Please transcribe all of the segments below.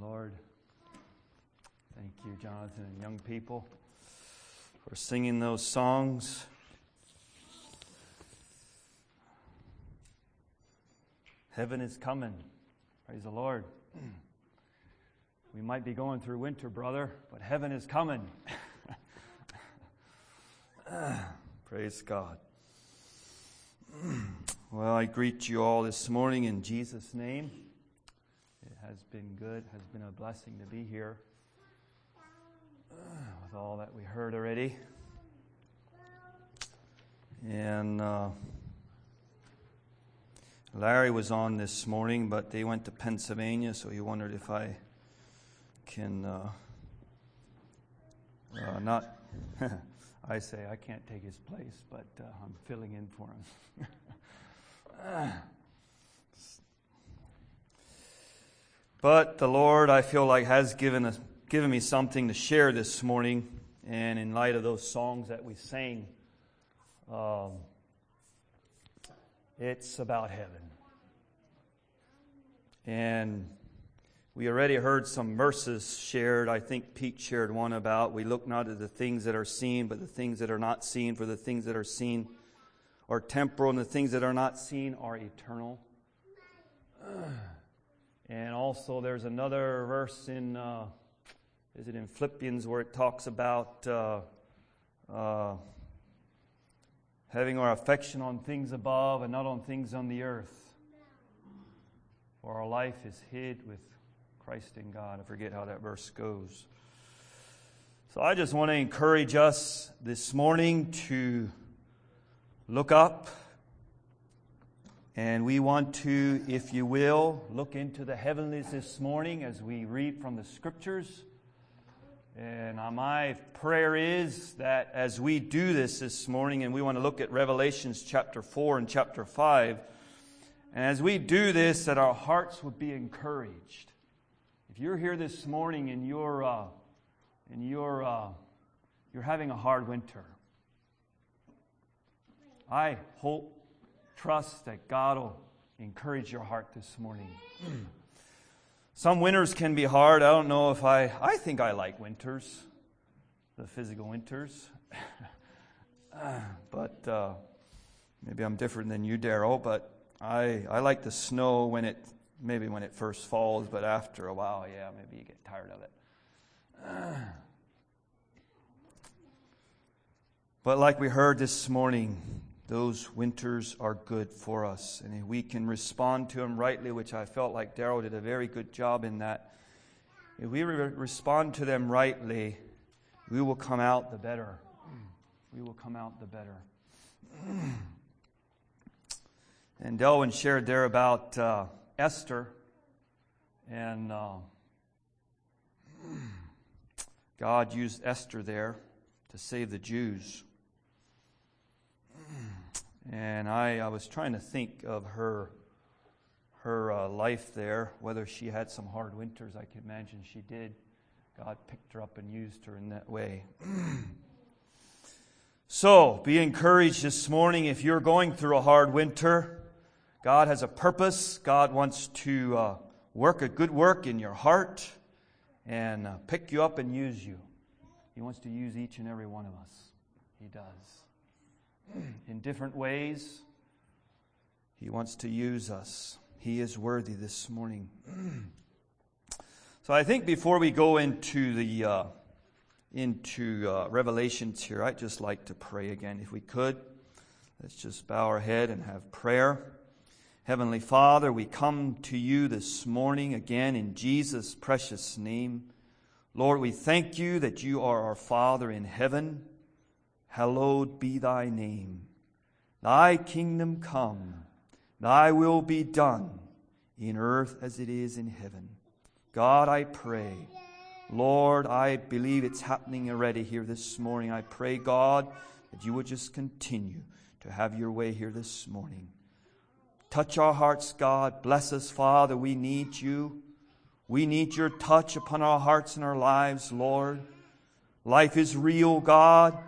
Lord. Thank you, Jonathan and young people, for singing those songs. Heaven is coming. Praise the Lord. We might be going through winter, brother, but heaven is coming. Praise God. Well, I greet you all this morning in Jesus' name. Has been good, has been a blessing to be here with all that we heard already. And uh, Larry was on this morning, but they went to Pennsylvania, so he wondered if I can uh, uh, not. I say I can't take his place, but uh, I'm filling in for him. but the Lord, I feel like, has given, us, given me something to share this morning. And in light of those songs that we sang, um, it's about heaven. And we already heard some verses shared. I think Pete shared one about we look not at the things that are seen, but the things that are not seen, for the things that are seen are temporal, and the things that are not seen are eternal. And also, there's another verse in, uh, is it in Philippians, where it talks about uh, uh, having our affection on things above and not on things on the earth. For our life is hid with Christ in God. I forget how that verse goes. So I just want to encourage us this morning to look up. And we want to, if you will, look into the heavenlies this morning as we read from the scriptures. And my prayer is that as we do this this morning, and we want to look at Revelations chapter 4 and chapter 5, and as we do this, that our hearts would be encouraged. If you're here this morning and you're, uh, and you're, uh, you're having a hard winter, I hope, trust that God will encourage your heart this morning. Some winters can be hard. I don't know if I, I think I like winters, the physical winters. but uh, maybe I'm different than you, Daryl. But I, I like the snow when it, maybe when it first falls, but after a while, yeah, maybe you get tired of it. But like we heard this morning, those winters are good for us. And if we can respond to them rightly, which I felt like Daryl did a very good job in that, if we re- respond to them rightly, we will come out the better. We will come out the better. and Delwyn shared there about uh, Esther and uh, God used Esther there to save the Jews. And I, I was trying to think of her, her uh, life there, whether she had some hard winters. I can imagine she did. God picked her up and used her in that way. so, be encouraged this morning if you're going through a hard winter. God has a purpose. God wants to uh, work a good work in your heart and uh, pick you up and use you. He wants to use each and every one of us. He does in different ways. He wants to use us. He is worthy this morning. so I think before we go into the uh, into uh, Revelations here, I'd just like to pray again, if we could. Let's just bow our head and have prayer. Heavenly Father, we come to you this morning again in Jesus' precious name. Lord, we thank you that you are our Father in heaven. Hallowed be thy name. Thy kingdom come, thy will be done in earth as it is in heaven. God, I pray. Lord, I believe it's happening already here this morning. I pray, God, that you would just continue to have your way here this morning. Touch our hearts, God. Bless us, Father. We need you. We need your touch upon our hearts and our lives, Lord. Life is real, God.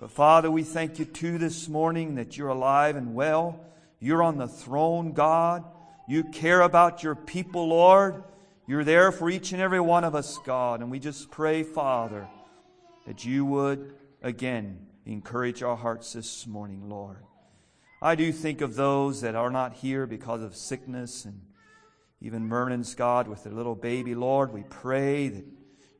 But Father, we thank you too this morning that you're alive and well. You're on the throne, God. You care about your people, Lord. You're there for each and every one of us, God. And we just pray, Father, that you would again encourage our hearts this morning, Lord. I do think of those that are not here because of sickness and even Vernon's God with their little baby. Lord, we pray that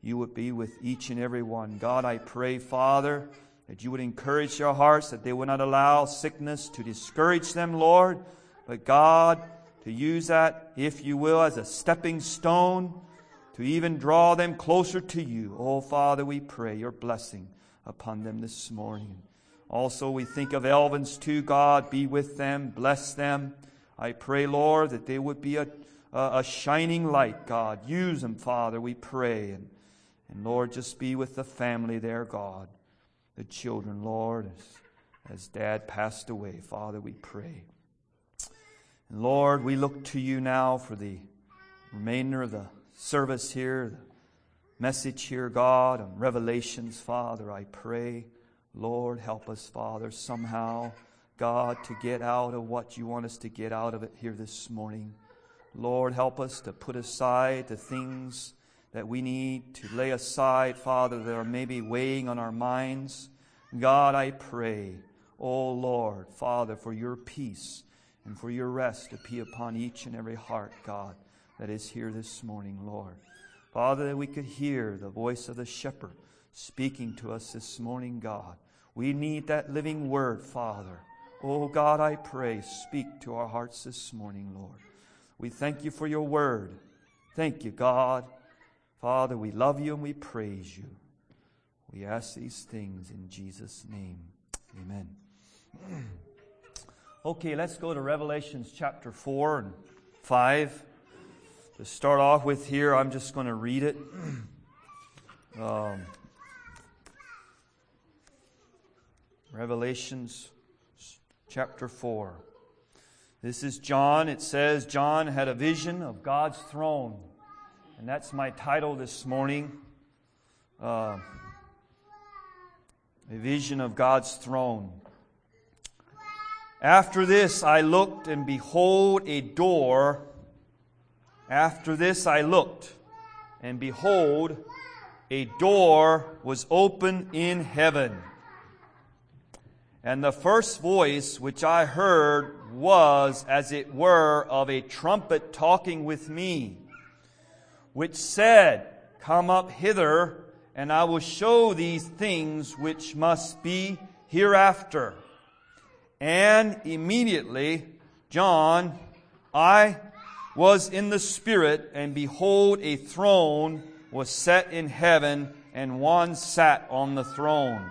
you would be with each and every one. God, I pray, Father, that you would encourage their hearts, that they would not allow sickness to discourage them, Lord, but God, to use that, if you will, as a stepping stone to even draw them closer to you. Oh, Father, we pray your blessing upon them this morning. Also, we think of Elvins too, God, be with them, bless them. I pray, Lord, that they would be a a shining light, God. Use them, Father, we pray. And, and Lord, just be with the family there, God. The children, Lord, as, as Dad passed away, Father, we pray. And Lord, we look to you now for the remainder of the service here, the message here, God, on Revelations, Father. I pray, Lord, help us, Father, somehow, God, to get out of what you want us to get out of it here this morning. Lord, help us to put aside the things that we need to lay aside, Father, that are maybe weighing on our minds. God, I pray, oh Lord, Father, for your peace and for your rest to be upon each and every heart, God, that is here this morning, Lord. Father, that we could hear the voice of the shepherd speaking to us this morning, God. We need that living word, Father. Oh God, I pray, speak to our hearts this morning, Lord. We thank you for your word. Thank you, God. Father, we love you and we praise you. We ask these things in Jesus' name. Amen. Okay, let's go to Revelations chapter 4 and 5. To start off with here, I'm just going to read it. Um, Revelations chapter 4. This is John. It says John had a vision of God's throne. And that's my title this morning. Uh, a vision of God's throne. After this I looked, and behold, a door. After this I looked, and behold, a door was open in heaven. And the first voice which I heard was, as it were, of a trumpet talking with me, which said, Come up hither, and I will show these things which must be hereafter. And immediately, John, I was in the Spirit, and behold, a throne was set in heaven, and one sat on the throne.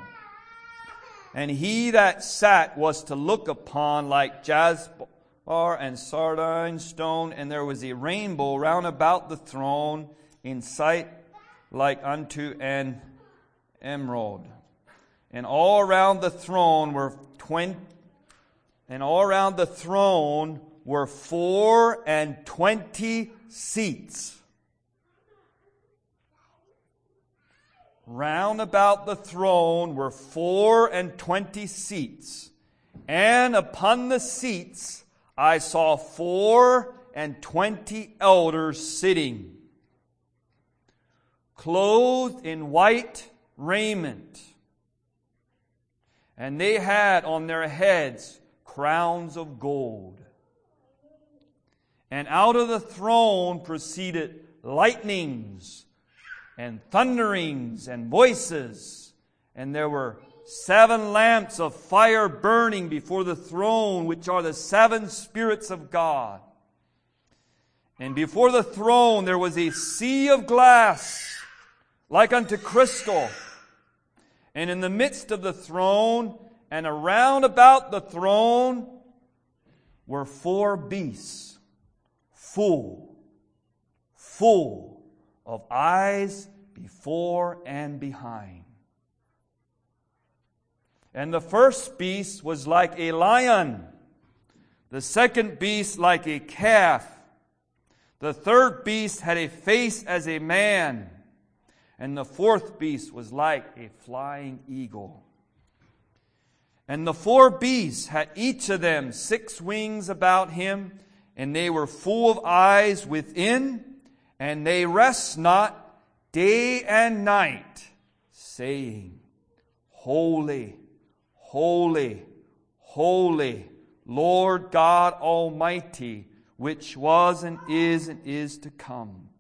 And he that sat was to look upon like jasper and sardine stone, and there was a rainbow round about the throne in sight like unto an emerald. And all around the throne were twenty, and all around the throne were four and twenty seats. Round about the throne were four and twenty seats, and upon the seats I saw four and twenty elders sitting, clothed in white raiment. And they had on their heads crowns of gold. And out of the throne proceeded lightnings and thunderings and voices. And there were seven lamps of fire burning before the throne, which are the seven spirits of God. And before the throne there was a sea of glass, like unto crystal. And in the midst of the throne, and around about the throne, were four beasts, full, full of eyes before and behind. And the first beast was like a lion, the second beast like a calf, the third beast had a face as a man, and the fourth beast was like a flying eagle. And the four beasts had each of them six wings about him, and they were full of eyes within and they rest not day and night, saying, Holy, holy, holy, Lord God Almighty, which was and is and is to come.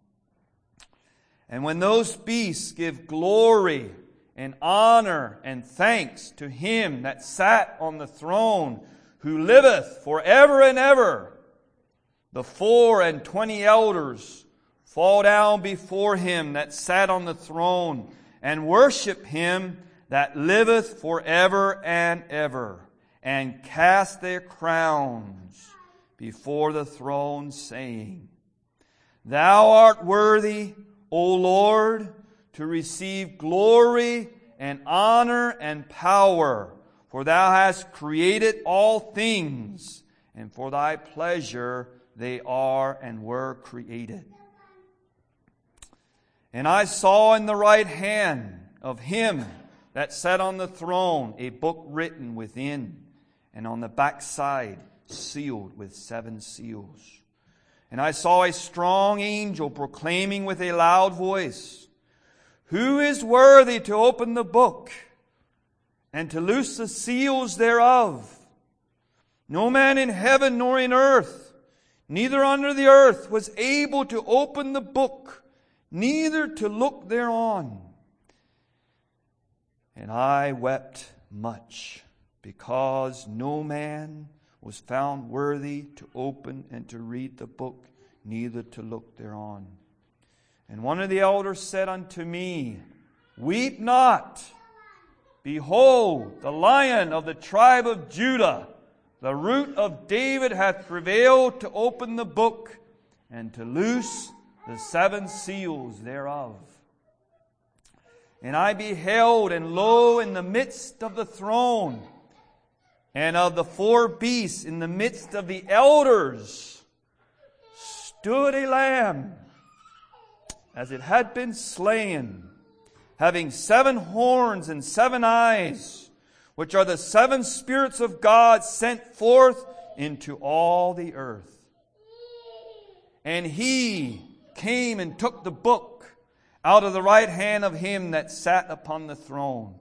And when those beasts give glory and honor and thanks to him that sat on the throne, who liveth forever and ever, the four and twenty elders fall down before him that sat on the throne and worship him that liveth forever and ever, and cast their crowns before the throne, saying, Thou art worthy, O Lord, to receive glory and honor and power, for thou hast created all things, and for thy pleasure they are and were created. And I saw in the right hand of him that sat on the throne a book written within, and on the backside sealed with seven seals. And I saw a strong angel proclaiming with a loud voice, Who is worthy to open the book and to loose the seals thereof? No man in heaven nor in earth, neither under the earth, was able to open the book, neither to look thereon. And I wept much because no man was found worthy to open and to read the book, neither to look thereon. And one of the elders said unto me, Weep not. Behold, the lion of the tribe of Judah, the root of David, hath prevailed to open the book and to loose the seven seals thereof. And I beheld, and lo, in the midst of the throne, and of the four beasts in the midst of the elders stood a lamb as it had been slain, having seven horns and seven eyes, which are the seven spirits of God sent forth into all the earth. And he came and took the book out of the right hand of him that sat upon the throne.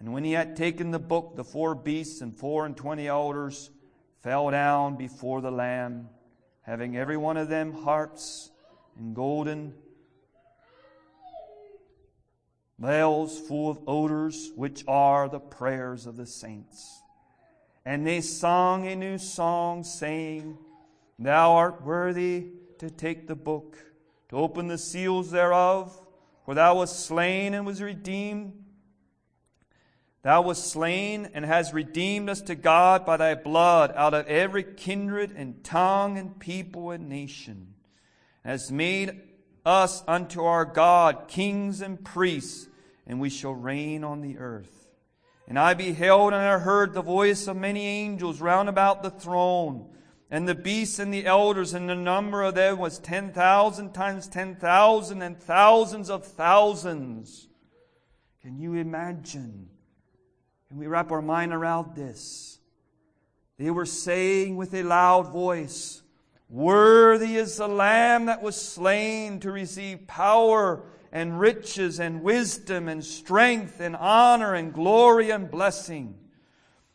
And when he had taken the book, the four beasts and four and twenty elders fell down before the Lamb, having every one of them harps and golden bells full of odors, which are the prayers of the saints. And they sung a new song, saying, Thou art worthy to take the book, to open the seals thereof, for thou wast slain and was redeemed Thou wast slain and hast redeemed us to God by thy blood out of every kindred and tongue and people and nation, and hast made us unto our God kings and priests, and we shall reign on the earth. And I beheld and I heard the voice of many angels round about the throne, and the beasts and the elders, and the number of them was ten thousand times ten thousand and thousands of thousands. Can you imagine? Can we wrap our mind around this. They were saying with a loud voice, Worthy is the Lamb that was slain to receive power and riches and wisdom and strength and honor and glory and blessing.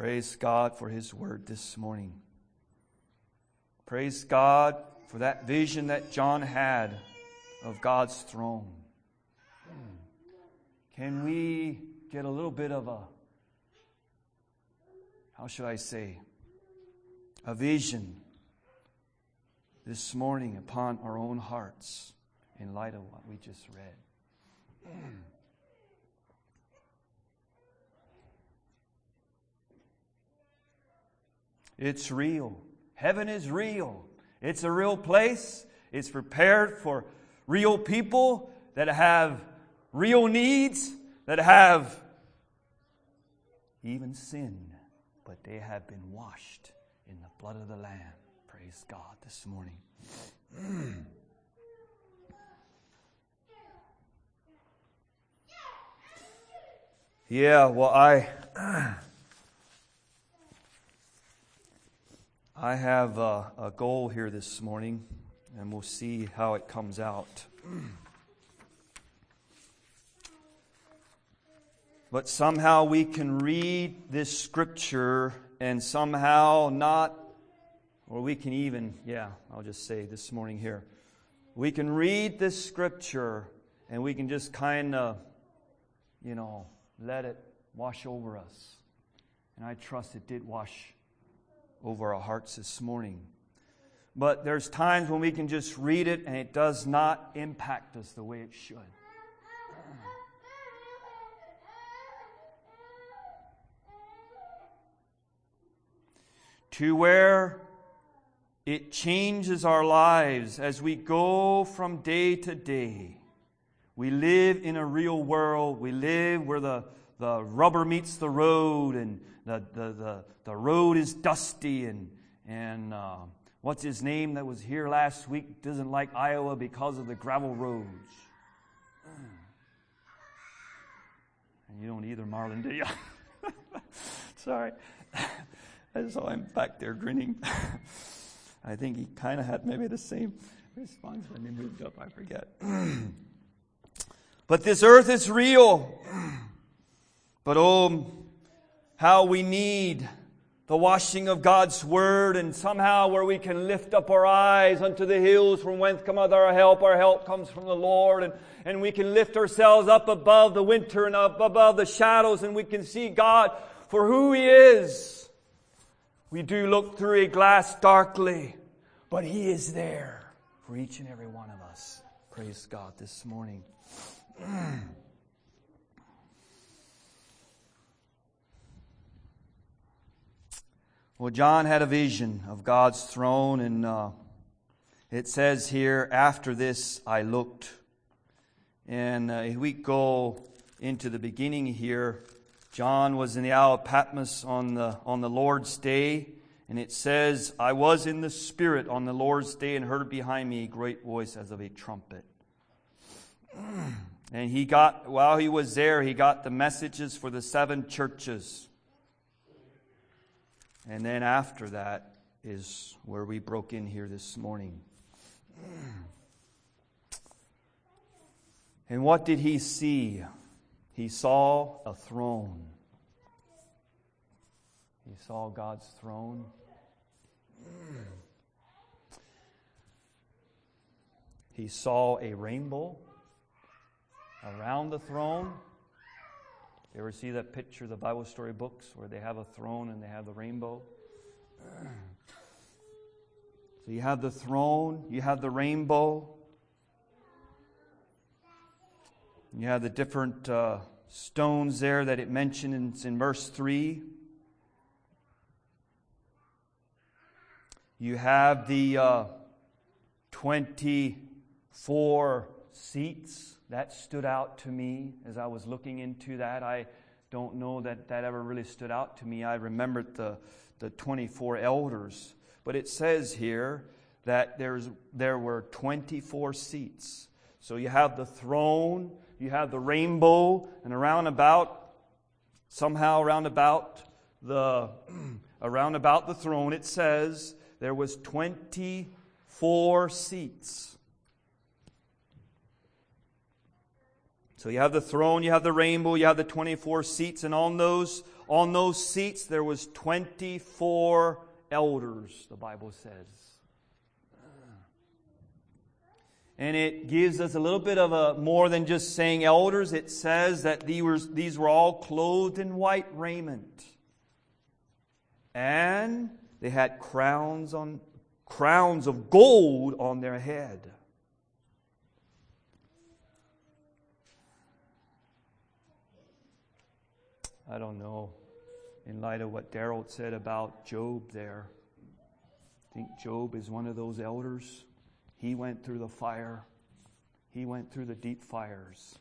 Praise God for his word this morning. Praise God for that vision that John had of God's throne. Can we get a little bit of a, how should I say, a vision this morning upon our own hearts in light of what we just read? It's real. Heaven is real. It's a real place. It's prepared for real people that have real needs, that have even sin, but they have been washed in the blood of the Lamb. Praise God this morning. yeah, well, I. I have a, a, goal here this morning, and we'll see how it comes out. but somehow we can read this scripture and somehow not, or we can even, yeah, I'll just say this morning here, we can read this scripture and we can just kind of, you know, let it wash over us. And I trust it did wash over our hearts this morning. But there's times when we can just read it and it does not impact us the way it should. to where it changes our lives as we go from day to day. We live in a real world. We live where the, the rubber meets the road and the, the, the, the road is dusty and, and uh, what's his name that was here last week doesn't like Iowa because of the gravel roads. And you don't either, Marlon, do you? Sorry. I saw him back there grinning. I think he kind of had maybe the same response when he moved up. I forget. but this earth is real. But oh, how we need the washing of God's word and somehow where we can lift up our eyes unto the hills from whence cometh our help. Our help comes from the Lord and, and we can lift ourselves up above the winter and up above the shadows and we can see God for who He is. We do look through a glass darkly, but He is there for each and every one of us. Praise God this morning. Well, John had a vision of God's throne, and uh, it says here, after this I looked. And uh, we go into the beginning here. John was in the Isle of Patmos on the, on the Lord's day, and it says, I was in the Spirit on the Lord's day and heard behind me a great voice as of a trumpet. And he got, while he was there, he got the messages for the seven churches. And then after that is where we broke in here this morning. And what did he see? He saw a throne. He saw God's throne. He saw a rainbow around the throne. You ever see that picture, the Bible story books, where they have a throne and they have the rainbow? So you have the throne, you have the rainbow, you have the different uh, stones there that it mentions in verse 3. You have the uh, 24 seats that stood out to me as I was looking into that. I don't know that that ever really stood out to me. I remembered the, the 24 elders. But it says here that there's, there were 24 seats. So you have the throne, you have the rainbow, and around about, somehow around about the, around about the throne, it says there was 24 seats. So you have the throne, you have the rainbow, you have the 24 seats, and on those, on those seats there was 24 elders, the Bible says. And it gives us a little bit of a more than just saying elders. It says that these were, these were all clothed in white raiment. And they had crowns on crowns of gold on their head. I don't know, in light of what Daryl said about Job there. I think Job is one of those elders. He went through the fire, he went through the deep fires,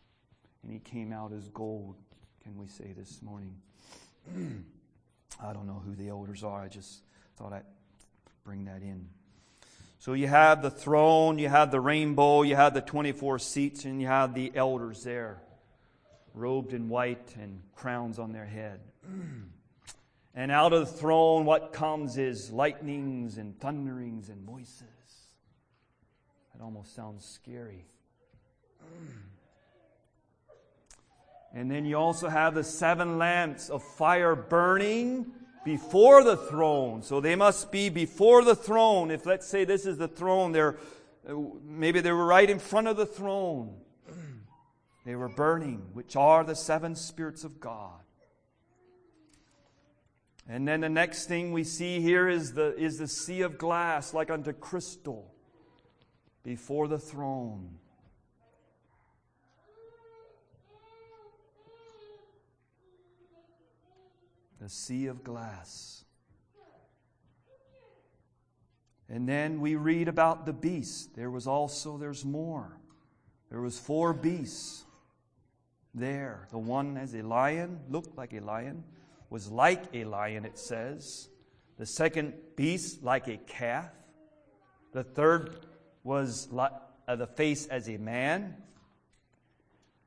and he came out as gold, can we say this morning? I don't know who the elders are. I just thought I'd bring that in. So you have the throne, you have the rainbow, you have the 24 seats, and you have the elders there, robed in white and crowns on their head. and out of the throne, what comes is lightnings and thunderings and voices. That almost sounds scary. And then you also have the seven lamps of fire burning before the throne. So they must be before the throne. If let's say this is the throne, they're uh, maybe they were right in front of the throne. They were burning, which are the seven spirits of God. And then the next thing we see here is the, is the sea of glass, like unto crystal, before the throne. the sea of glass. And then we read about the beast. There was also, there's more. There was four beasts there. The one as a lion, looked like a lion, was like a lion, it says. The second beast, like a calf. The third was like, uh, the face as a man.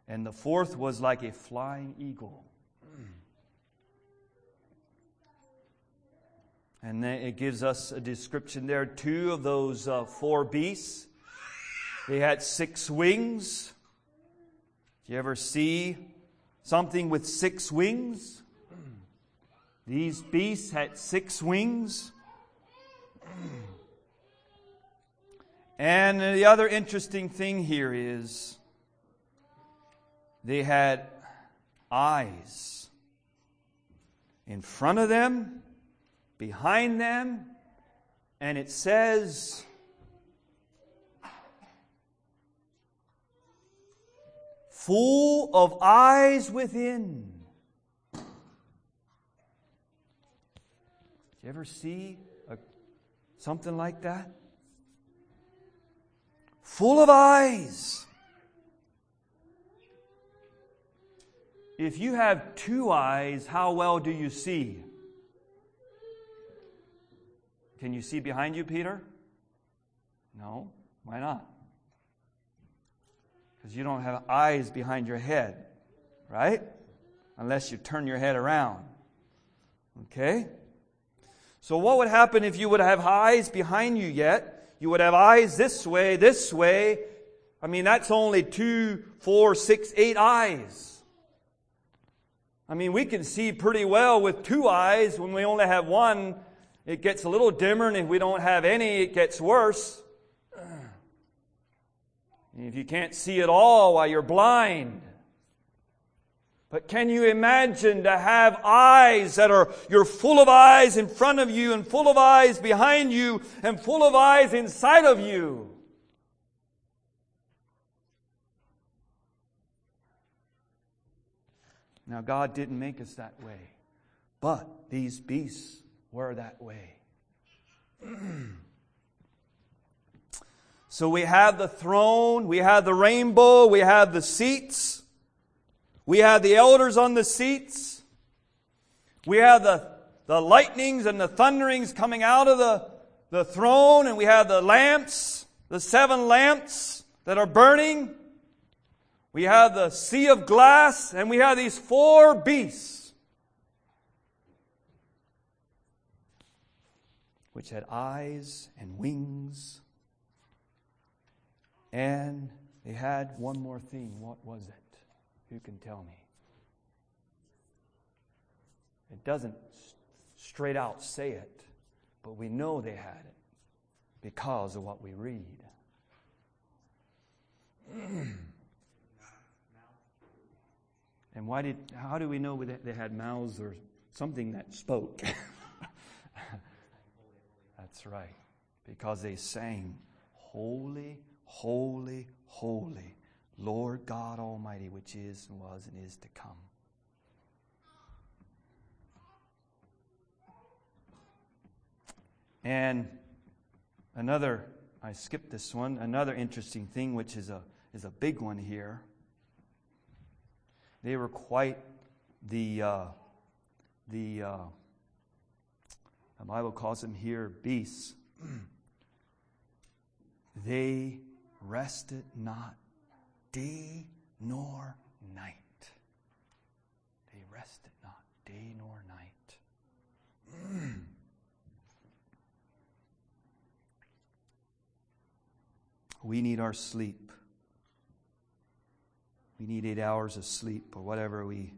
And the fourth was like a flying eagle. And then it gives us a description there, two of those uh, four beasts. They had six wings. Do you ever see something with six wings? These beasts had six wings. And the other interesting thing here is they had eyes in front of them behind them, and it says, full of eyes within. Do you ever see a, something like that? Full of eyes. If you have two eyes, how well do you see? Can you see behind you, Peter? No. Why not? Because you don't have eyes behind your head, right? Unless you turn your head around. Okay? So, what would happen if you would have eyes behind you yet? You would have eyes this way, this way. I mean, that's only two, four, six, eight eyes. I mean, we can see pretty well with two eyes when we only have one it gets a little dimmer, and if we don't have any, it gets worse. And if you can't see at all why you're blind. But can you imagine to have eyes that are, you're full of eyes in front of you and full of eyes behind you and full of eyes inside of you? Now, God didn't make us that way. But these beasts were that way. so we have the throne, we have the rainbow, we have the seats, we have the elders on the seats, we have the, the lightnings and the thunderings coming out of the, the throne, and we have the lamps, the seven lamps that are burning. We have the sea of glass, and we have these four beasts which had eyes and wings. And they had one more thing. What was it? Who can tell me? It doesn't straight out say it, but we know they had it because of what we read. and why did how do we know they had mouths or something that spoke? That's right. Because they sang, Holy, holy, holy, Lord God Almighty, which is and was and is to come. And another, I skipped this one, another interesting thing, which is a, is a big one here. They were quite the, uh, the, uh, the Bible calls them here beasts. they rested not day nor night. They rested not day nor night. we need our sleep. We need eight hours of sleep or whatever we,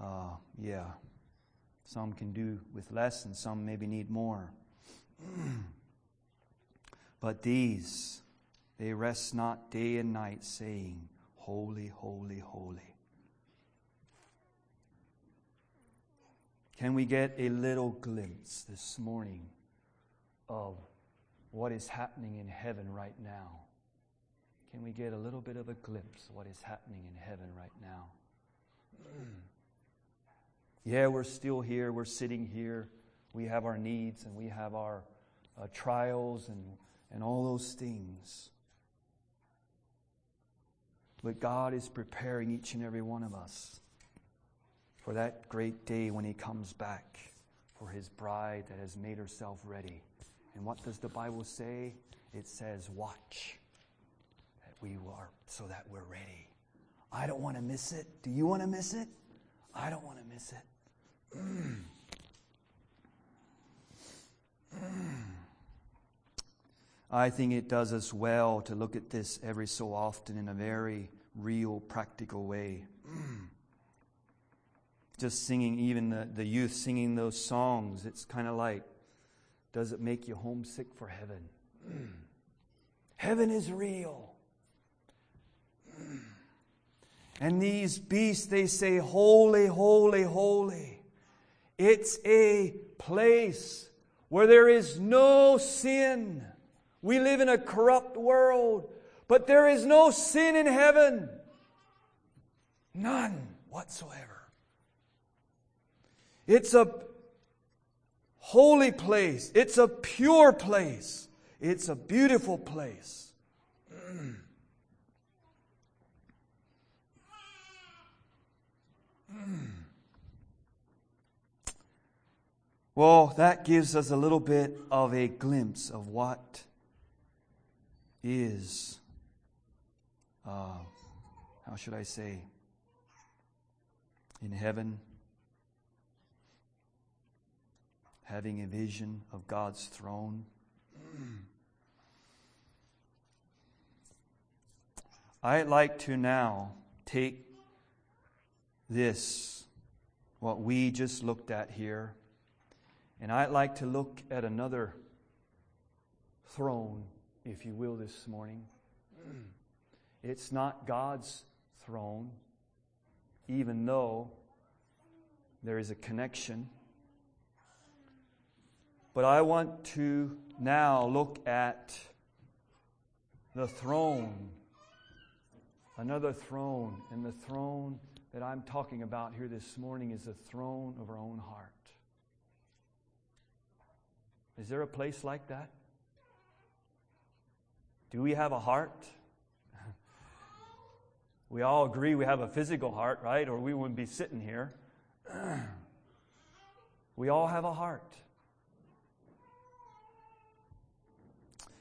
uh, yeah. Some can do with less, and some maybe need more. but these, they rest not day and night, saying, Holy, holy, holy. Can we get a little glimpse this morning of what is happening in heaven right now? Can we get a little bit of a glimpse of what is happening in heaven right now? Yeah, we're still here. We're sitting here. We have our needs and we have our uh, trials and, and all those things. But God is preparing each and every one of us for that great day when He comes back for His bride that has made herself ready. And what does the Bible say? It says, Watch that we are so that we're ready. I don't want to miss it. Do you want to miss it? I don't want to miss it. Mm. Mm. I think it does us well to look at this every so often in a very real, practical way. Just singing, even the, the youth singing those songs, it's kind of like, does it make you homesick for heaven? heaven is real. And these beasts, they say, Holy, holy, holy. It's a place where there is no sin. We live in a corrupt world, but there is no sin in heaven. None whatsoever. It's a holy place. It's a pure place. It's a beautiful place. Well, that gives us a little bit of a glimpse of what is, uh, how should I say, in heaven, having a vision of God's throne. I'd like to now take this, what we just looked at here, and I'd like to look at another throne, if you will, this morning. It's not God's throne, even though there is a connection. But I want to now look at the throne, another throne, and the throne that I'm talking about here this morning is the throne of our own heart. Is there a place like that? Do we have a heart? we all agree we have a physical heart, right? Or we wouldn't be sitting here. we all have a heart.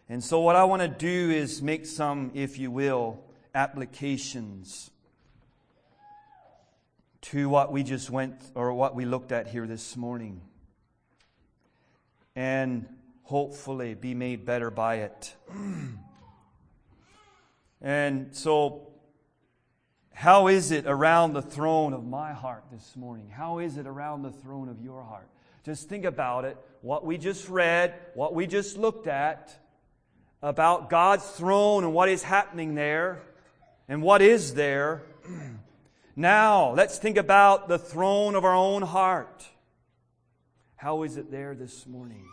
And so, what I want to do is make some, if you will, applications to what we just went or what we looked at here this morning and hopefully be made better by it. and so, how is it around the throne of my heart this morning? How is it around the throne of your heart? Just think about it. What we just read, what we just looked at about God's throne and what is happening there and what is there. Now, let's think about the throne of our own heart. How is it there this morning?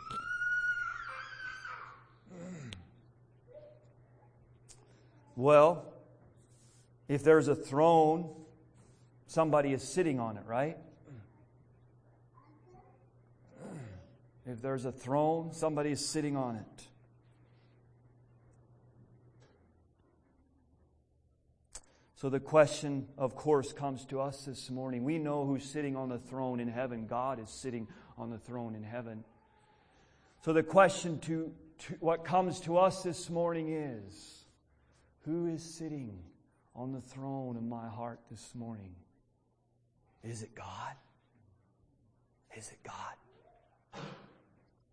Well, if there's a throne, somebody is sitting on it, right? If there's a throne, somebody is sitting on it. So the question, of course, comes to us this morning. We know who's sitting on the throne in heaven. God is sitting on the throne in heaven. So the question to, to what comes to us this morning is who is sitting on the throne of my heart this morning? Is it God? Is it God?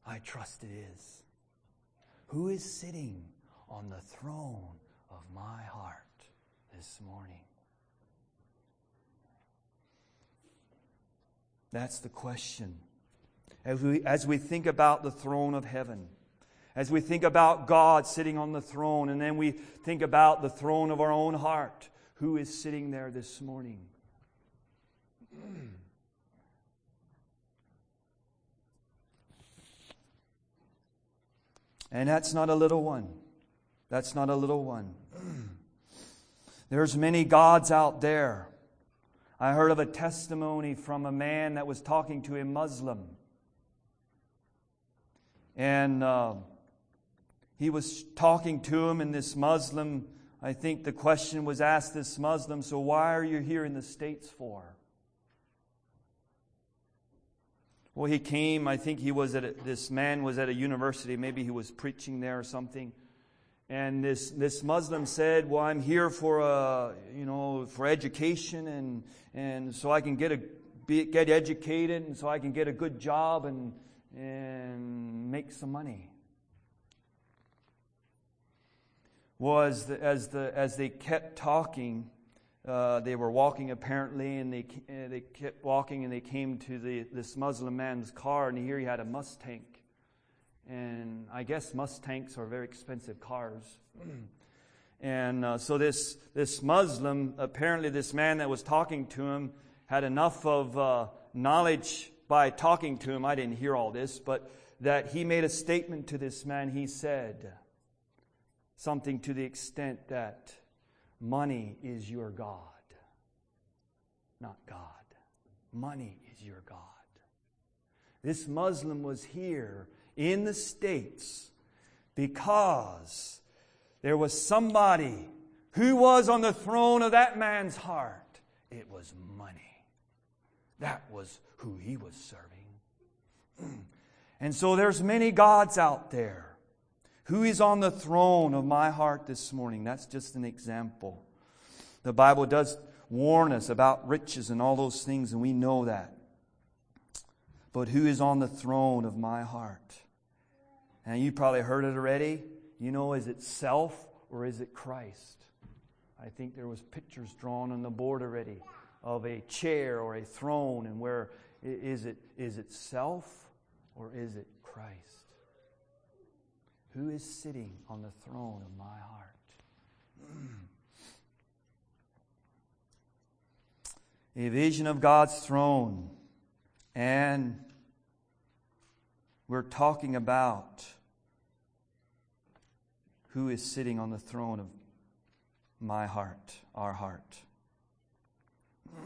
I trust it is. Who is sitting on the throne of my heart this morning? That's the question. As we, as we think about the throne of heaven, as we think about God sitting on the throne, and then we think about the throne of our own heart, who is sitting there this morning? And that's not a little one. That's not a little one. There's many gods out there. I heard of a testimony from a man that was talking to a Muslim. And uh, he was talking to him, and this Muslim, I think the question was asked this Muslim, so why are you here in the States for? Well, he came, I think he was at a, this man was at a university, maybe he was preaching there or something. And this, this Muslim said, Well, I'm here for, uh, you know, for education and, and so I can get, a, be, get educated and so I can get a good job and, and make some money. Was as, the, as they kept talking, uh, they were walking apparently, and they, uh, they kept walking, and they came to the, this Muslim man's car, and here he had a Mustang. And I guess Mustangs are very expensive cars. and uh, so this, this Muslim, apparently this man that was talking to him, had enough of uh, knowledge by talking to him. I didn't hear all this, but that he made a statement to this man. He said something to the extent that Money is your God, not God. Money is your God. This Muslim was here in the States because there was somebody who was on the throne of that man's heart. It was money. That was who he was serving. And so there's many gods out there. Who is on the throne of my heart this morning? That's just an example. The Bible does warn us about riches and all those things, and we know that. But who is on the throne of my heart? And you probably heard it already. You know, is it self or is it Christ? I think there was pictures drawn on the board already of a chair or a throne, and where is it is it self or is it Christ? Who is sitting on the throne of my heart? a vision of God's throne. And we're talking about who is sitting on the throne of my heart, our heart.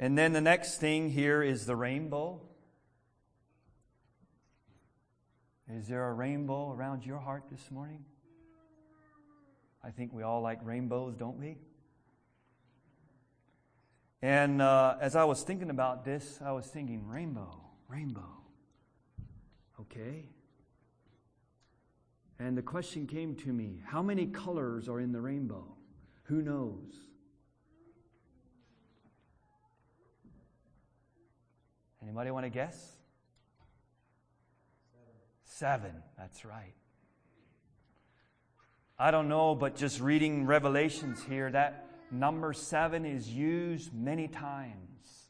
And then the next thing here is the rainbow. Is there a rainbow around your heart this morning? I think we all like rainbows, don't we? And uh, as I was thinking about this, I was thinking, rainbow, rainbow. Okay. And the question came to me how many colors are in the rainbow? Who knows? Anybody want to guess? Seven. That's right. I don't know, but just reading Revelations here, that number seven is used many times.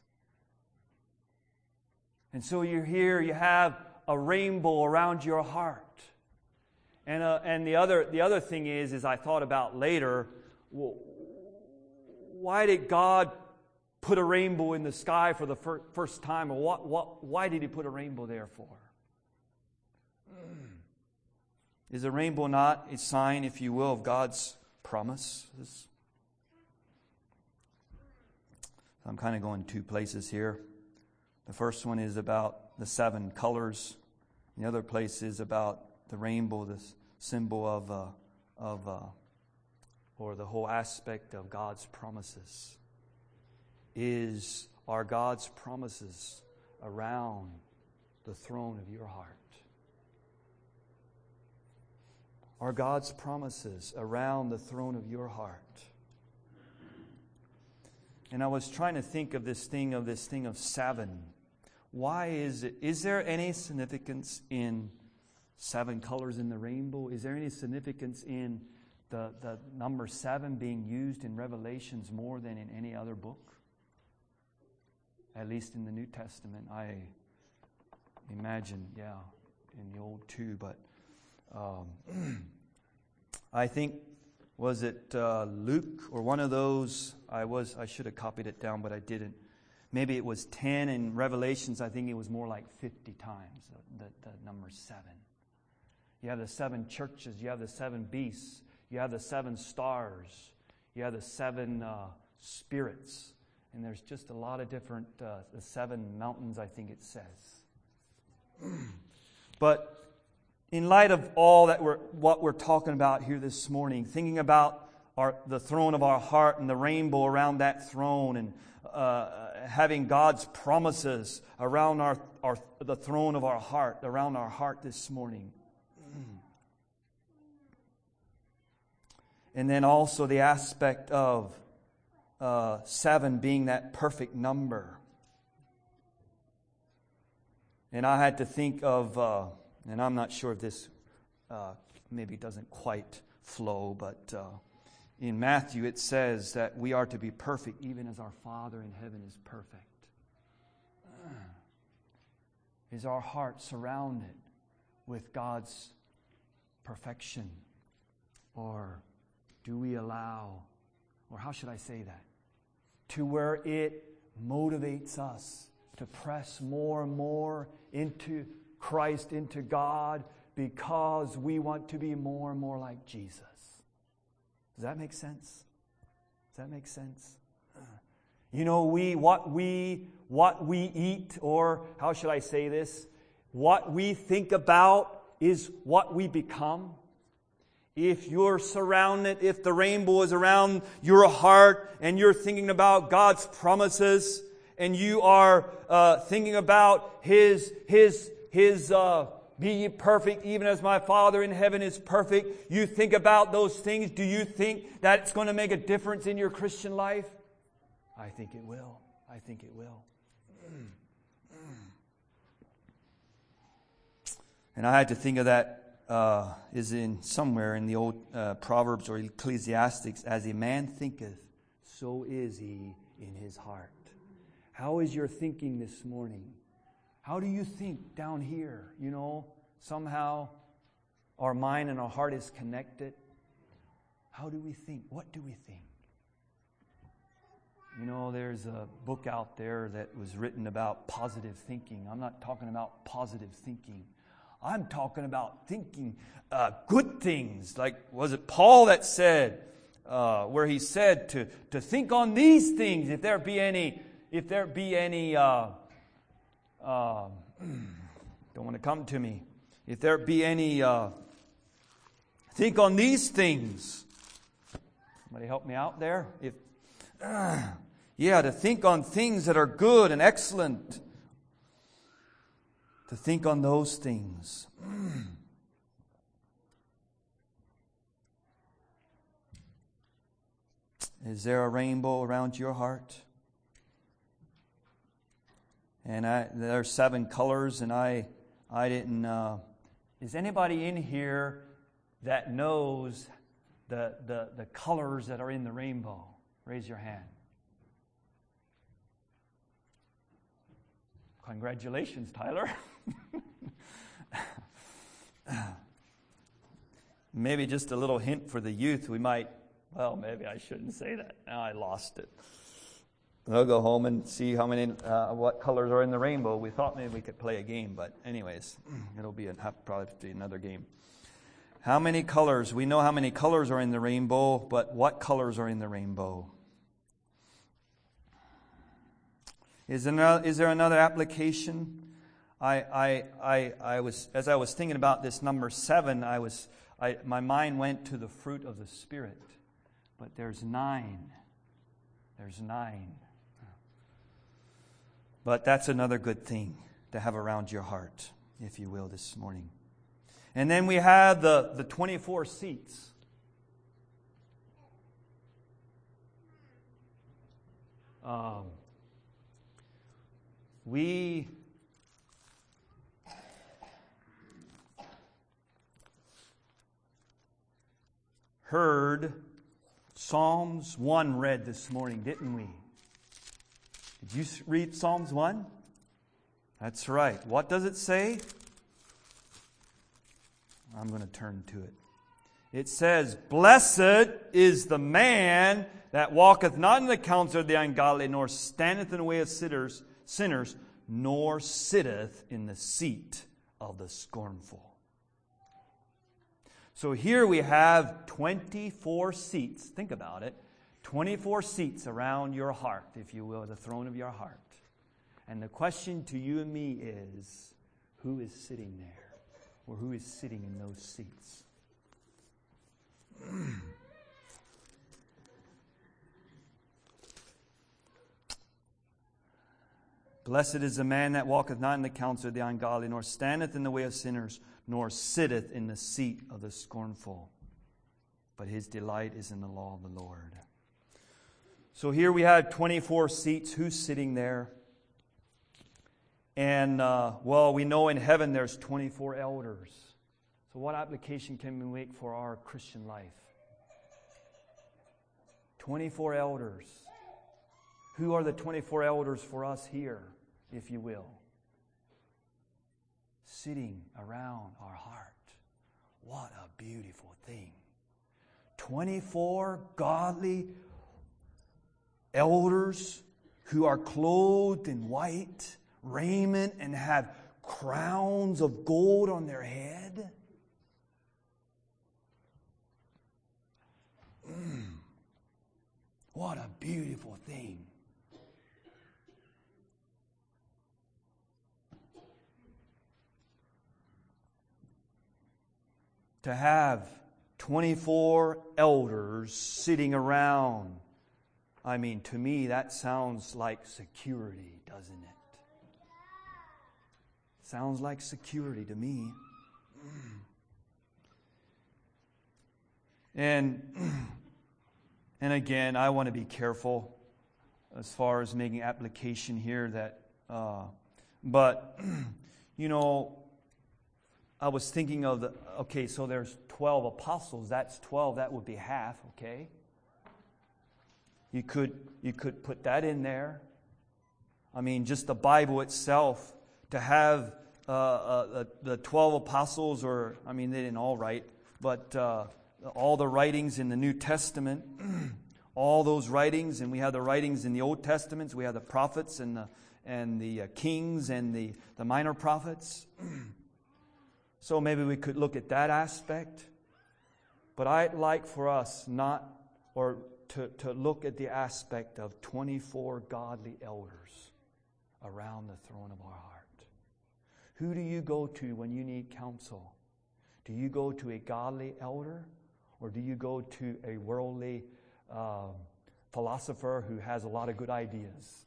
And so you're here, you have a rainbow around your heart. And, uh, and the, other, the other thing is, is I thought about later, well, why did God put a rainbow in the sky for the fir- first time? Or what, what, why did He put a rainbow there for? Is a rainbow not a sign, if you will, of God's promises? I'm kind of going two places here. The first one is about the seven colors. The other place is about the rainbow, the symbol of, uh, of uh, or the whole aspect of God's promises is are God's promises around the throne of your heart? Are God's promises around the throne of your heart? And I was trying to think of this thing of this thing of seven. Why is it? Is there any significance in seven colors in the rainbow? Is there any significance in the, the number seven being used in Revelations more than in any other book? At least in the New Testament, I imagine, yeah, in the Old too, but um, I think was it uh, Luke or one of those? I was I should have copied it down, but I didn't. Maybe it was ten in Revelations. I think it was more like fifty times the, the, number seven. You have the seven churches. You have the seven beasts. You have the seven stars. You have the seven uh, spirits. And there's just a lot of different, uh, the seven mountains, I think it says. but in light of all that we're, what we're talking about here this morning, thinking about our, the throne of our heart and the rainbow around that throne and uh, having God's promises around our, our, the throne of our heart, around our heart this morning. And then also the aspect of uh, seven being that perfect number. And I had to think of, uh, and I'm not sure if this uh, maybe doesn't quite flow, but uh, in Matthew it says that we are to be perfect even as our Father in heaven is perfect. Is our heart surrounded with God's perfection? Or do we allow, or how should I say that? To where it motivates us to press more and more into Christ, into God, because we want to be more and more like Jesus. Does that make sense? Does that make sense? You know, we what we what we eat, or how should I say this? What we think about is what we become. If you're surrounded, if the rainbow is around your heart and you're thinking about God's promises and you are uh, thinking about His, His, His, uh, be ye perfect even as my Father in heaven is perfect. You think about those things. Do you think that it's going to make a difference in your Christian life? I think it will. I think it will. And I had to think of that uh, is in somewhere in the old uh, Proverbs or Ecclesiastics, as a man thinketh, so is he in his heart. How is your thinking this morning? How do you think down here? You know, somehow our mind and our heart is connected. How do we think? What do we think? You know, there's a book out there that was written about positive thinking. I'm not talking about positive thinking. I'm talking about thinking uh, good things. Like, was it Paul that said, uh, where he said to, to think on these things, if there be any, if there be any, uh, um, don't want to come to me, if there be any, uh, think on these things. Somebody help me out there? If, yeah, to think on things that are good and excellent to think on those things. Is there a rainbow around your heart? And I, there are seven colors, and I, I didn't. Uh, is anybody in here that knows the, the, the colors that are in the rainbow? Raise your hand. Congratulations, Tyler. maybe just a little hint for the youth. We might, well, maybe I shouldn't say that. Now I lost it. I'll go home and see how many, uh, what colors are in the rainbow. We thought maybe we could play a game, but anyways, it'll be a, probably be another game. How many colors? We know how many colors are in the rainbow, but what colors are in the rainbow? Is there, another, is there another application? I, I, I, I was, as I was thinking about this number seven, I was, I, my mind went to the fruit of the Spirit. But there's nine. There's nine. But that's another good thing to have around your heart, if you will, this morning. And then we have the, the 24 seats. Um, we heard Psalms 1 read this morning, didn't we? Did you read Psalms 1? That's right. What does it say? I'm going to turn to it. It says, Blessed is the man that walketh not in the counsel of the ungodly, nor standeth in the way of sinners, sinners, nor sitteth in the seat of the scornful. So here we have 24 seats. Think about it. 24 seats around your heart, if you will, the throne of your heart. And the question to you and me is who is sitting there? Or who is sitting in those seats? Blessed is the man that walketh not in the counsel of the ungodly, nor standeth in the way of sinners, nor sitteth in the seat of the scornful. But his delight is in the law of the Lord. So here we have 24 seats. Who's sitting there? And, uh, well, we know in heaven there's 24 elders. So, what application can we make for our Christian life? 24 elders. Who are the 24 elders for us here, if you will? Sitting around our heart. What a beautiful thing. 24 godly elders who are clothed in white raiment and have crowns of gold on their head. Mm. What a beautiful thing. To have 24 elders sitting around. I mean, to me, that sounds like security, doesn't it? Sounds like security to me. And, and again, I want to be careful as far as making application here that, uh, but, you know, I was thinking of the, okay, so there's 12 apostles. That's 12. That would be half, okay? You could, you could put that in there. I mean, just the Bible itself, to have uh, uh, the 12 apostles, or, I mean, they didn't all write, but uh, all the writings in the New Testament, all those writings, and we have the writings in the Old Testament, we have the prophets and the, and the uh, kings and the, the minor prophets. so maybe we could look at that aspect. But I'd like for us not, or to, to look at the aspect of 24 godly elders around the throne of our heart. Who do you go to when you need counsel? Do you go to a godly elder or do you go to a worldly um, philosopher who has a lot of good ideas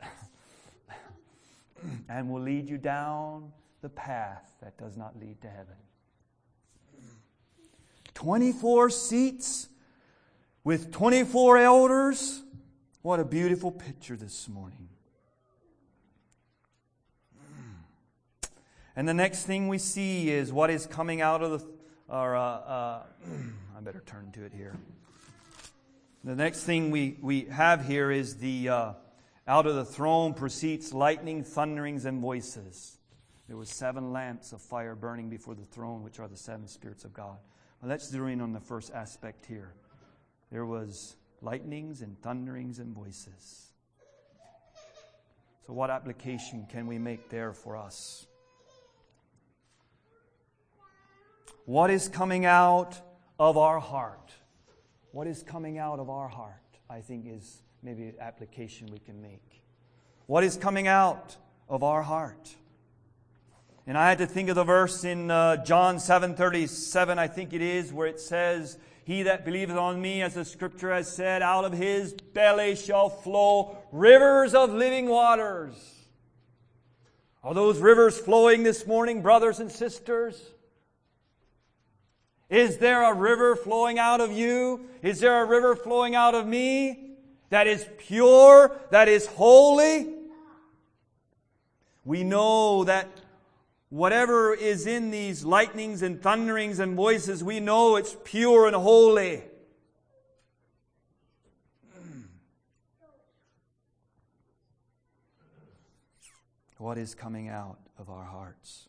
and will lead you down the path that does not lead to heaven? 24 seats with 24 elders. What a beautiful picture this morning. And the next thing we see is what is coming out of the. Uh, uh, I better turn to it here. The next thing we, we have here is the uh, out of the throne proceeds lightning, thunderings, and voices. There were seven lamps of fire burning before the throne, which are the seven spirits of God. Let's zero in on the first aspect here. There was lightnings and thunderings and voices. So, what application can we make there for us? What is coming out of our heart? What is coming out of our heart, I think, is maybe an application we can make. What is coming out of our heart? And I had to think of the verse in uh, John 7:37, I think it is, where it says, "He that believeth on me, as the scripture has said, out of his belly shall flow rivers of living waters." Are those rivers flowing this morning, brothers and sisters? Is there a river flowing out of you? Is there a river flowing out of me that is pure, that is holy? We know that whatever is in these lightnings and thunderings and voices, we know it's pure and holy. What is coming out of our hearts?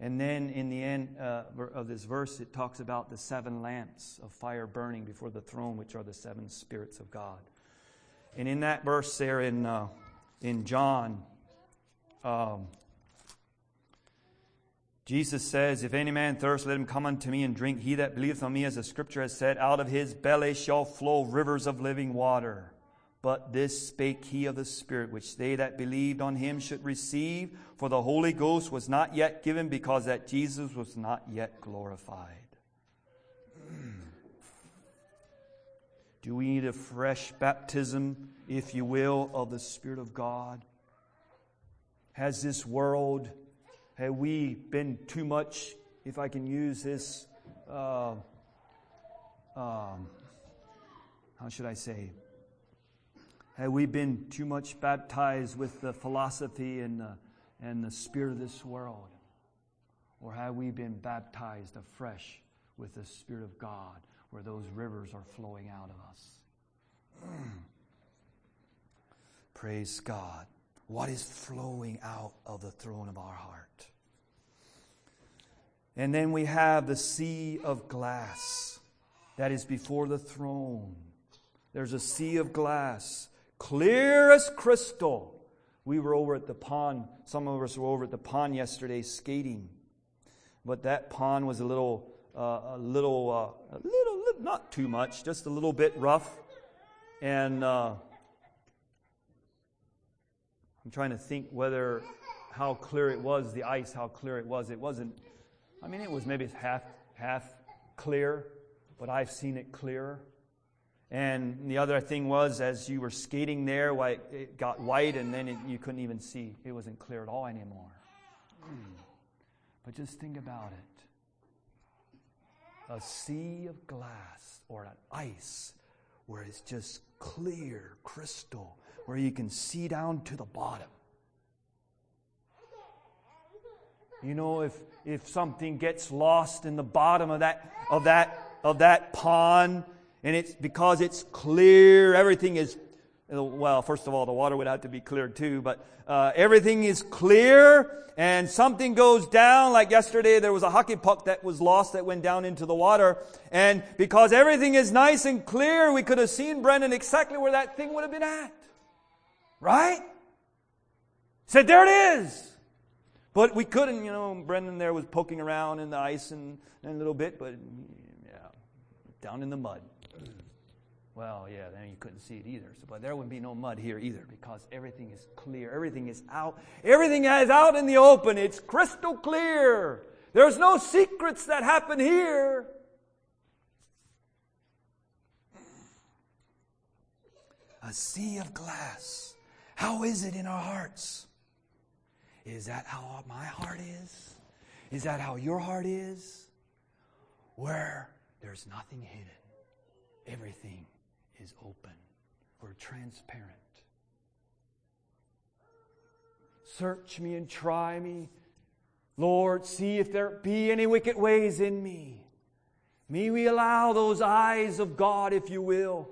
And then in the end uh, of this verse, it talks about the seven lamps of fire burning before the throne, which are the seven spirits of God. And in that verse there in, uh, in John, um, Jesus says, If any man thirst, let him come unto me and drink. He that believeth on me, as the scripture has said, out of his belly shall flow rivers of living water. But this spake he of the Spirit, which they that believed on him should receive, for the Holy Ghost was not yet given, because that Jesus was not yet glorified. Do we need a fresh baptism, if you will, of the Spirit of God? Has this world have we been too much, if I can use this, uh, um, how should I say? Have we been too much baptized with the philosophy and the, and the spirit of this world? Or have we been baptized afresh with the Spirit of God where those rivers are flowing out of us? Praise God what is flowing out of the throne of our heart. And then we have the sea of glass that is before the throne. There's a sea of glass, clear as crystal. We were over at the pond, some of us were over at the pond yesterday skating. But that pond was a little, uh, a little, uh, a little, not too much, just a little bit rough. And uh, I'm trying to think whether how clear it was, the ice, how clear it was. It wasn't, I mean, it was maybe half, half clear, but I've seen it clearer. And the other thing was, as you were skating there, it got white and then it, you couldn't even see. It wasn't clear at all anymore. Hmm. But just think about it a sea of glass or an ice where it's just clear, crystal, where you can see down to the bottom. You know, if, if something gets lost in the bottom of that, of that, of that pond, and it's because it's clear, everything is, well, first of all, the water would have to be clear too, but uh, everything is clear, and something goes down, like yesterday there was a hockey puck that was lost that went down into the water, and because everything is nice and clear, we could have seen Brendan exactly where that thing would have been at. Right? Said, there it is. But we couldn't, you know, Brendan there was poking around in the ice and, and a little bit, but yeah, down in the mud. Well, yeah, then you couldn't see it either. So, but there wouldn't be no mud here either because everything is clear. Everything is out. Everything is out in the open. It's crystal clear. There's no secrets that happen here. A sea of glass how is it in our hearts? Is that how my heart is? Is that how your heart is? Where there's nothing hidden, everything is open. We're transparent. Search me and try me. Lord, see if there be any wicked ways in me. May we allow those eyes of God, if you will,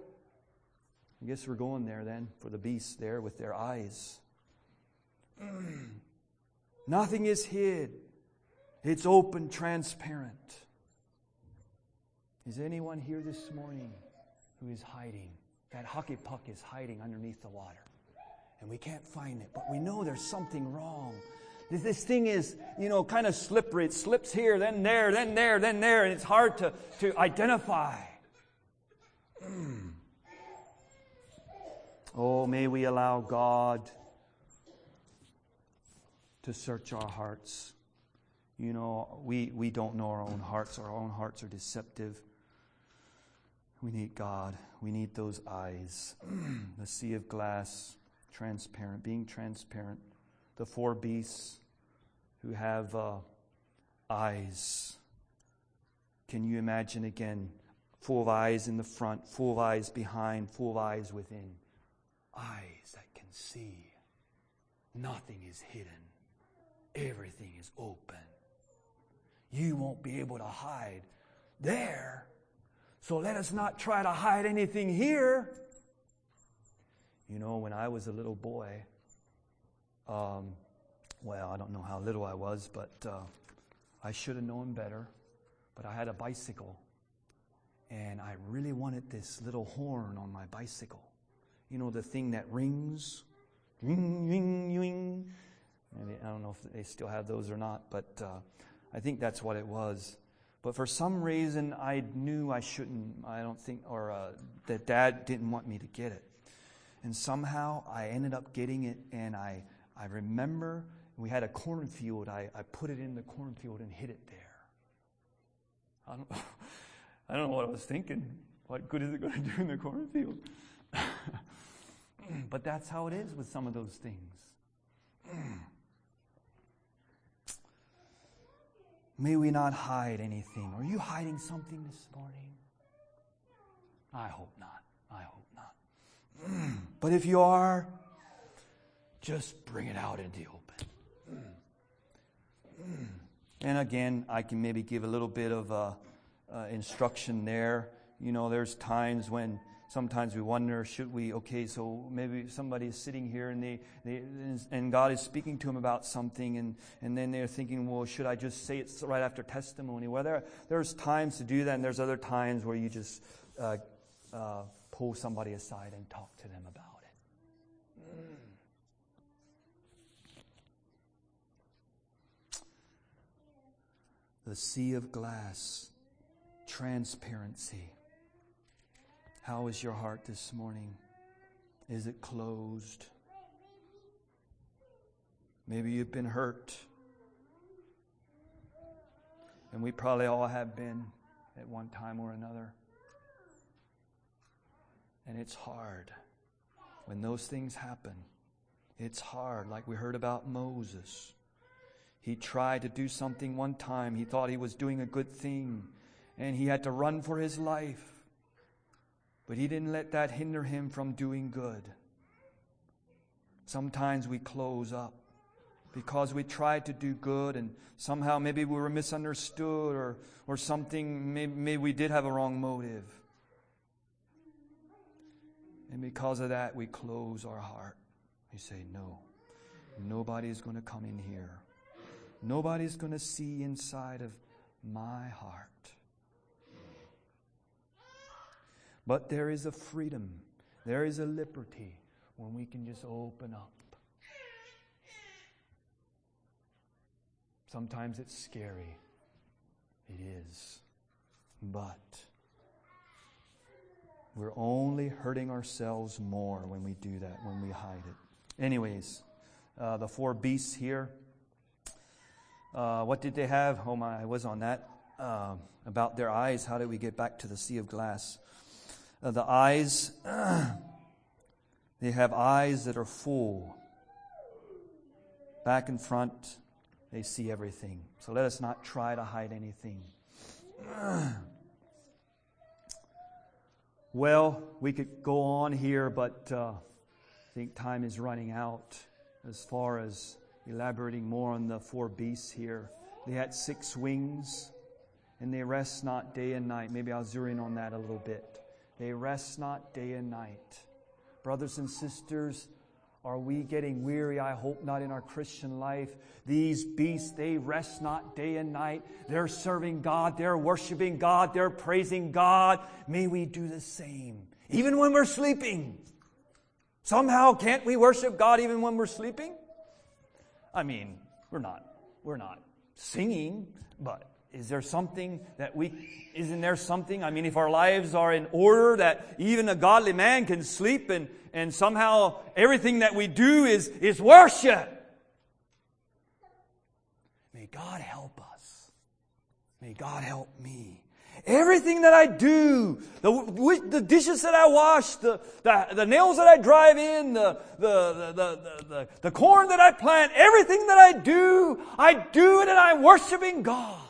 I guess we're going there then for the beasts there with their eyes. Nothing is hid, it's open, transparent. Is anyone here this morning who is hiding? That hockey puck is hiding underneath the water. And we can't find it, but we know there's something wrong. This thing is, you know, kind of slippery. It slips here, then there, then there, then there, and it's hard to, to identify. Oh, may we allow God to search our hearts. You know, we, we don't know our own hearts. Our own hearts are deceptive. We need God. We need those eyes. the sea of glass, transparent, being transparent. The four beasts who have uh, eyes. Can you imagine again? Full of eyes in the front, full of eyes behind, full of eyes within. Eyes that can see. Nothing is hidden, everything is open. You won't be able to hide there. So let us not try to hide anything here. You know, when I was a little boy, um, well, I don't know how little I was, but uh, I should have known better. But I had a bicycle, and I really wanted this little horn on my bicycle. You know, the thing that rings? Ring, ring, ring. I don't know if they still have those or not, but uh, I think that's what it was. But for some reason, I knew I shouldn't, I don't think, or uh, that dad didn't want me to get it. And somehow I ended up getting it, and I, I remember we had a cornfield. I, I put it in the cornfield and hid it there. I don't, I don't know what I was thinking. What good is it going to do in the cornfield? but that's how it is with some of those things. May we not hide anything. Are you hiding something this morning? I hope not. I hope not. but if you are, just bring it out into the open. And again, I can maybe give a little bit of uh, uh, instruction there. You know, there's times when sometimes we wonder, should we, okay, so maybe somebody is sitting here and, they, they, and God is speaking to them about something, and, and then they're thinking, well, should I just say it right after testimony? Well, there, there's times to do that, and there's other times where you just uh, uh, pull somebody aside and talk to them about it. The sea of glass, transparency how is your heart this morning? Is it closed? Maybe you've been hurt. And we probably all have been at one time or another. And it's hard when those things happen. It's hard, like we heard about Moses. He tried to do something one time. He thought he was doing a good thing, and he had to run for his life. But he didn't let that hinder him from doing good. Sometimes we close up because we tried to do good and somehow maybe we were misunderstood or, or something, maybe, maybe we did have a wrong motive. And because of that, we close our heart. We say, No, nobody's going to come in here. Nobody's going to see inside of my heart. But there is a freedom, there is a liberty when we can just open up. Sometimes it's scary. It is. But we're only hurting ourselves more when we do that, when we hide it. Anyways, uh, the four beasts here. Uh, what did they have? Oh my, I was on that. Uh, about their eyes. How did we get back to the sea of glass? Uh, the eyes, they have eyes that are full. Back and front, they see everything. So let us not try to hide anything. Well, we could go on here, but uh, I think time is running out as far as elaborating more on the four beasts here. They had six wings, and they rest not day and night. Maybe I'll zero in on that a little bit. They rest not day and night. Brothers and sisters, are we getting weary? I hope not in our Christian life. These beasts, they rest not day and night. They're serving God. They're worshiping God. They're praising God. May we do the same, even when we're sleeping. Somehow, can't we worship God even when we're sleeping? I mean, we're not, we're not singing, but is there something that we, isn't there something? I mean, if our lives are in order that even a godly man can sleep and, and somehow everything that we do is, is worship. May God help us May God help me. Everything that I do, the, the dishes that I wash, the, the, the nails that I drive in, the, the, the, the, the corn that I plant, everything that I do, I do it and I'm worshiping God.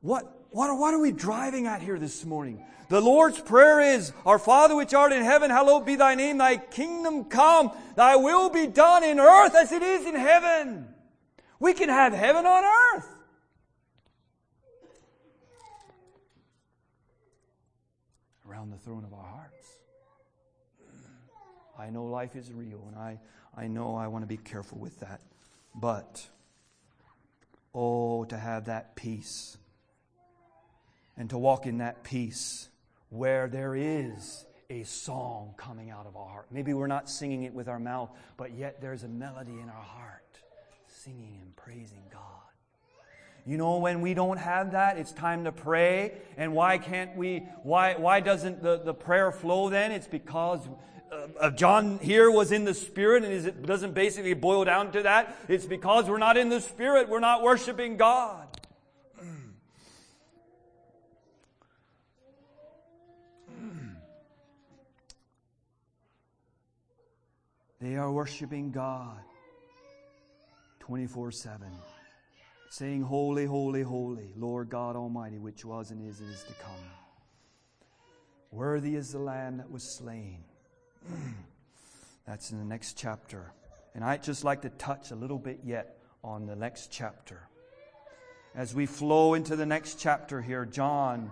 What, what, what are we driving at here this morning? The Lord's Prayer is, Our Father which art in heaven, hallowed be thy name, thy kingdom come, thy will be done in earth as it is in heaven. We can have heaven on earth. Around the throne of our hearts. I know life is real, and I, I know I want to be careful with that. But, oh, to have that peace and to walk in that peace where there is a song coming out of our heart. Maybe we're not singing it with our mouth, but yet there's a melody in our heart, singing and praising God. You know, when we don't have that, it's time to pray. And why can't we, why, why doesn't the, the prayer flow then? It's because uh, John here was in the Spirit, and it doesn't basically boil down to that. It's because we're not in the Spirit, we're not worshiping God. They are worshiping God 24 7, saying, Holy, holy, holy, Lord God Almighty, which was and is and is to come. Worthy is the Lamb that was slain. That's in the next chapter. And I'd just like to touch a little bit yet on the next chapter. As we flow into the next chapter here, John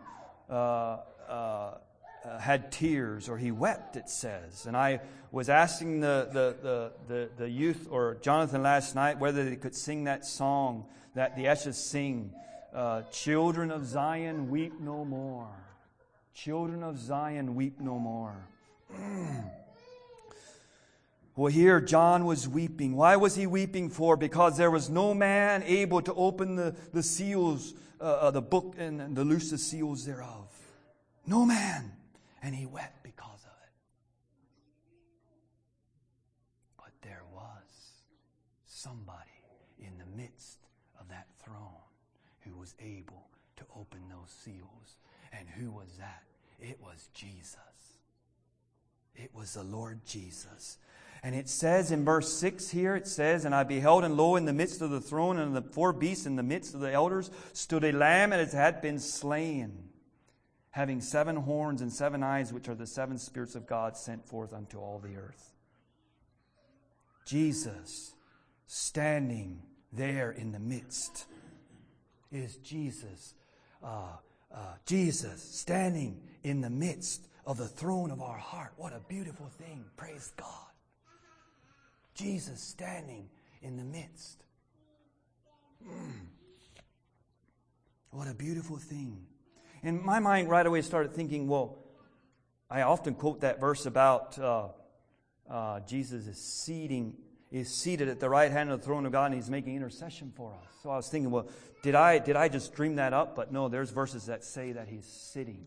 uh, uh, uh, had tears or he wept, it says. And I was asking the, the, the, the, the youth or Jonathan last night whether they could sing that song that the Eshes sing uh, Children of Zion, weep no more. Children of Zion, weep no more. Well, here John was weeping. Why was he weeping for? Because there was no man able to open the, the seals, uh, uh the book, and, and the loose the seals thereof. No man and he wept because of it. But there was somebody in the midst of that throne who was able to open those seals. And who was that? It was Jesus. It was the Lord Jesus. And it says in verse 6 here, it says, And I beheld, and lo, in the midst of the throne and the four beasts in the midst of the elders stood a lamb and it had been slain having seven horns and seven eyes, which are the seven spirits of God sent forth unto all the earth. Jesus standing there in the midst is Jesus. Uh, uh, Jesus standing in the midst of the throne of our heart. What a beautiful thing. Praise God. Jesus standing in the midst. Mm. What a beautiful thing. And my mind right away started thinking, well, I often quote that verse about uh, uh, Jesus is seating is seated at the right hand of the throne of God and he's making intercession for us. So I was thinking, well, did I did I just dream that up? But no, there's verses that say that he's sitting.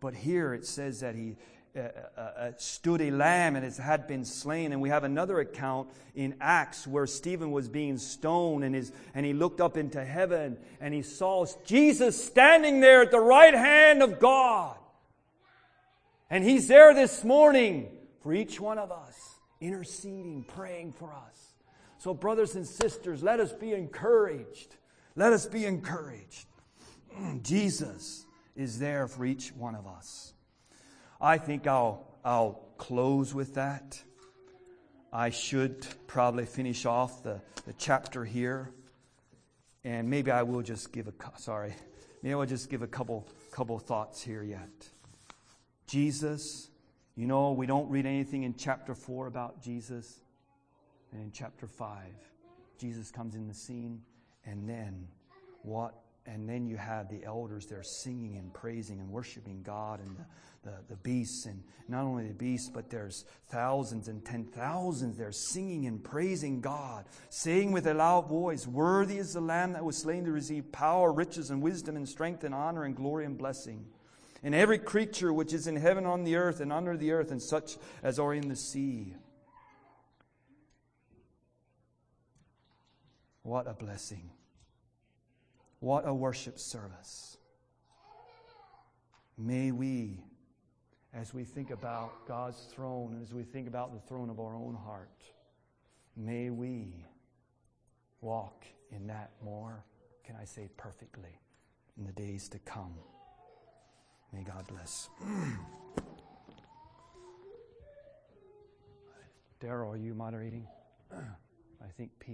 But here it says that he uh, stood a lamb and it had been slain. And we have another account in Acts where Stephen was being stoned and, his, and he looked up into heaven and he saw Jesus standing there at the right hand of God. And he's there this morning for each one of us, interceding, praying for us. So, brothers and sisters, let us be encouraged. Let us be encouraged. Jesus is there for each one of us. I think I'll, I'll close with that. I should probably finish off the, the chapter here. And maybe I will just give a, sorry, maybe I'll just give a couple, couple thoughts here yet. Jesus, you know, we don't read anything in chapter 4 about Jesus. And in chapter 5, Jesus comes in the scene. And then what? And then you have the elders there singing and praising and worshiping God and the the, the beasts, and not only the beasts, but there's thousands and ten thousands there singing and praising God, saying with a loud voice, Worthy is the Lamb that was slain to receive power, riches, and wisdom, and strength, and honor, and glory, and blessing. And every creature which is in heaven, on the earth, and under the earth, and such as are in the sea. What a blessing. What a worship service. May we, as we think about God's throne and as we think about the throne of our own heart, may we walk in that more, can I say, perfectly in the days to come. May God bless. Daryl, are you moderating? I think Pete.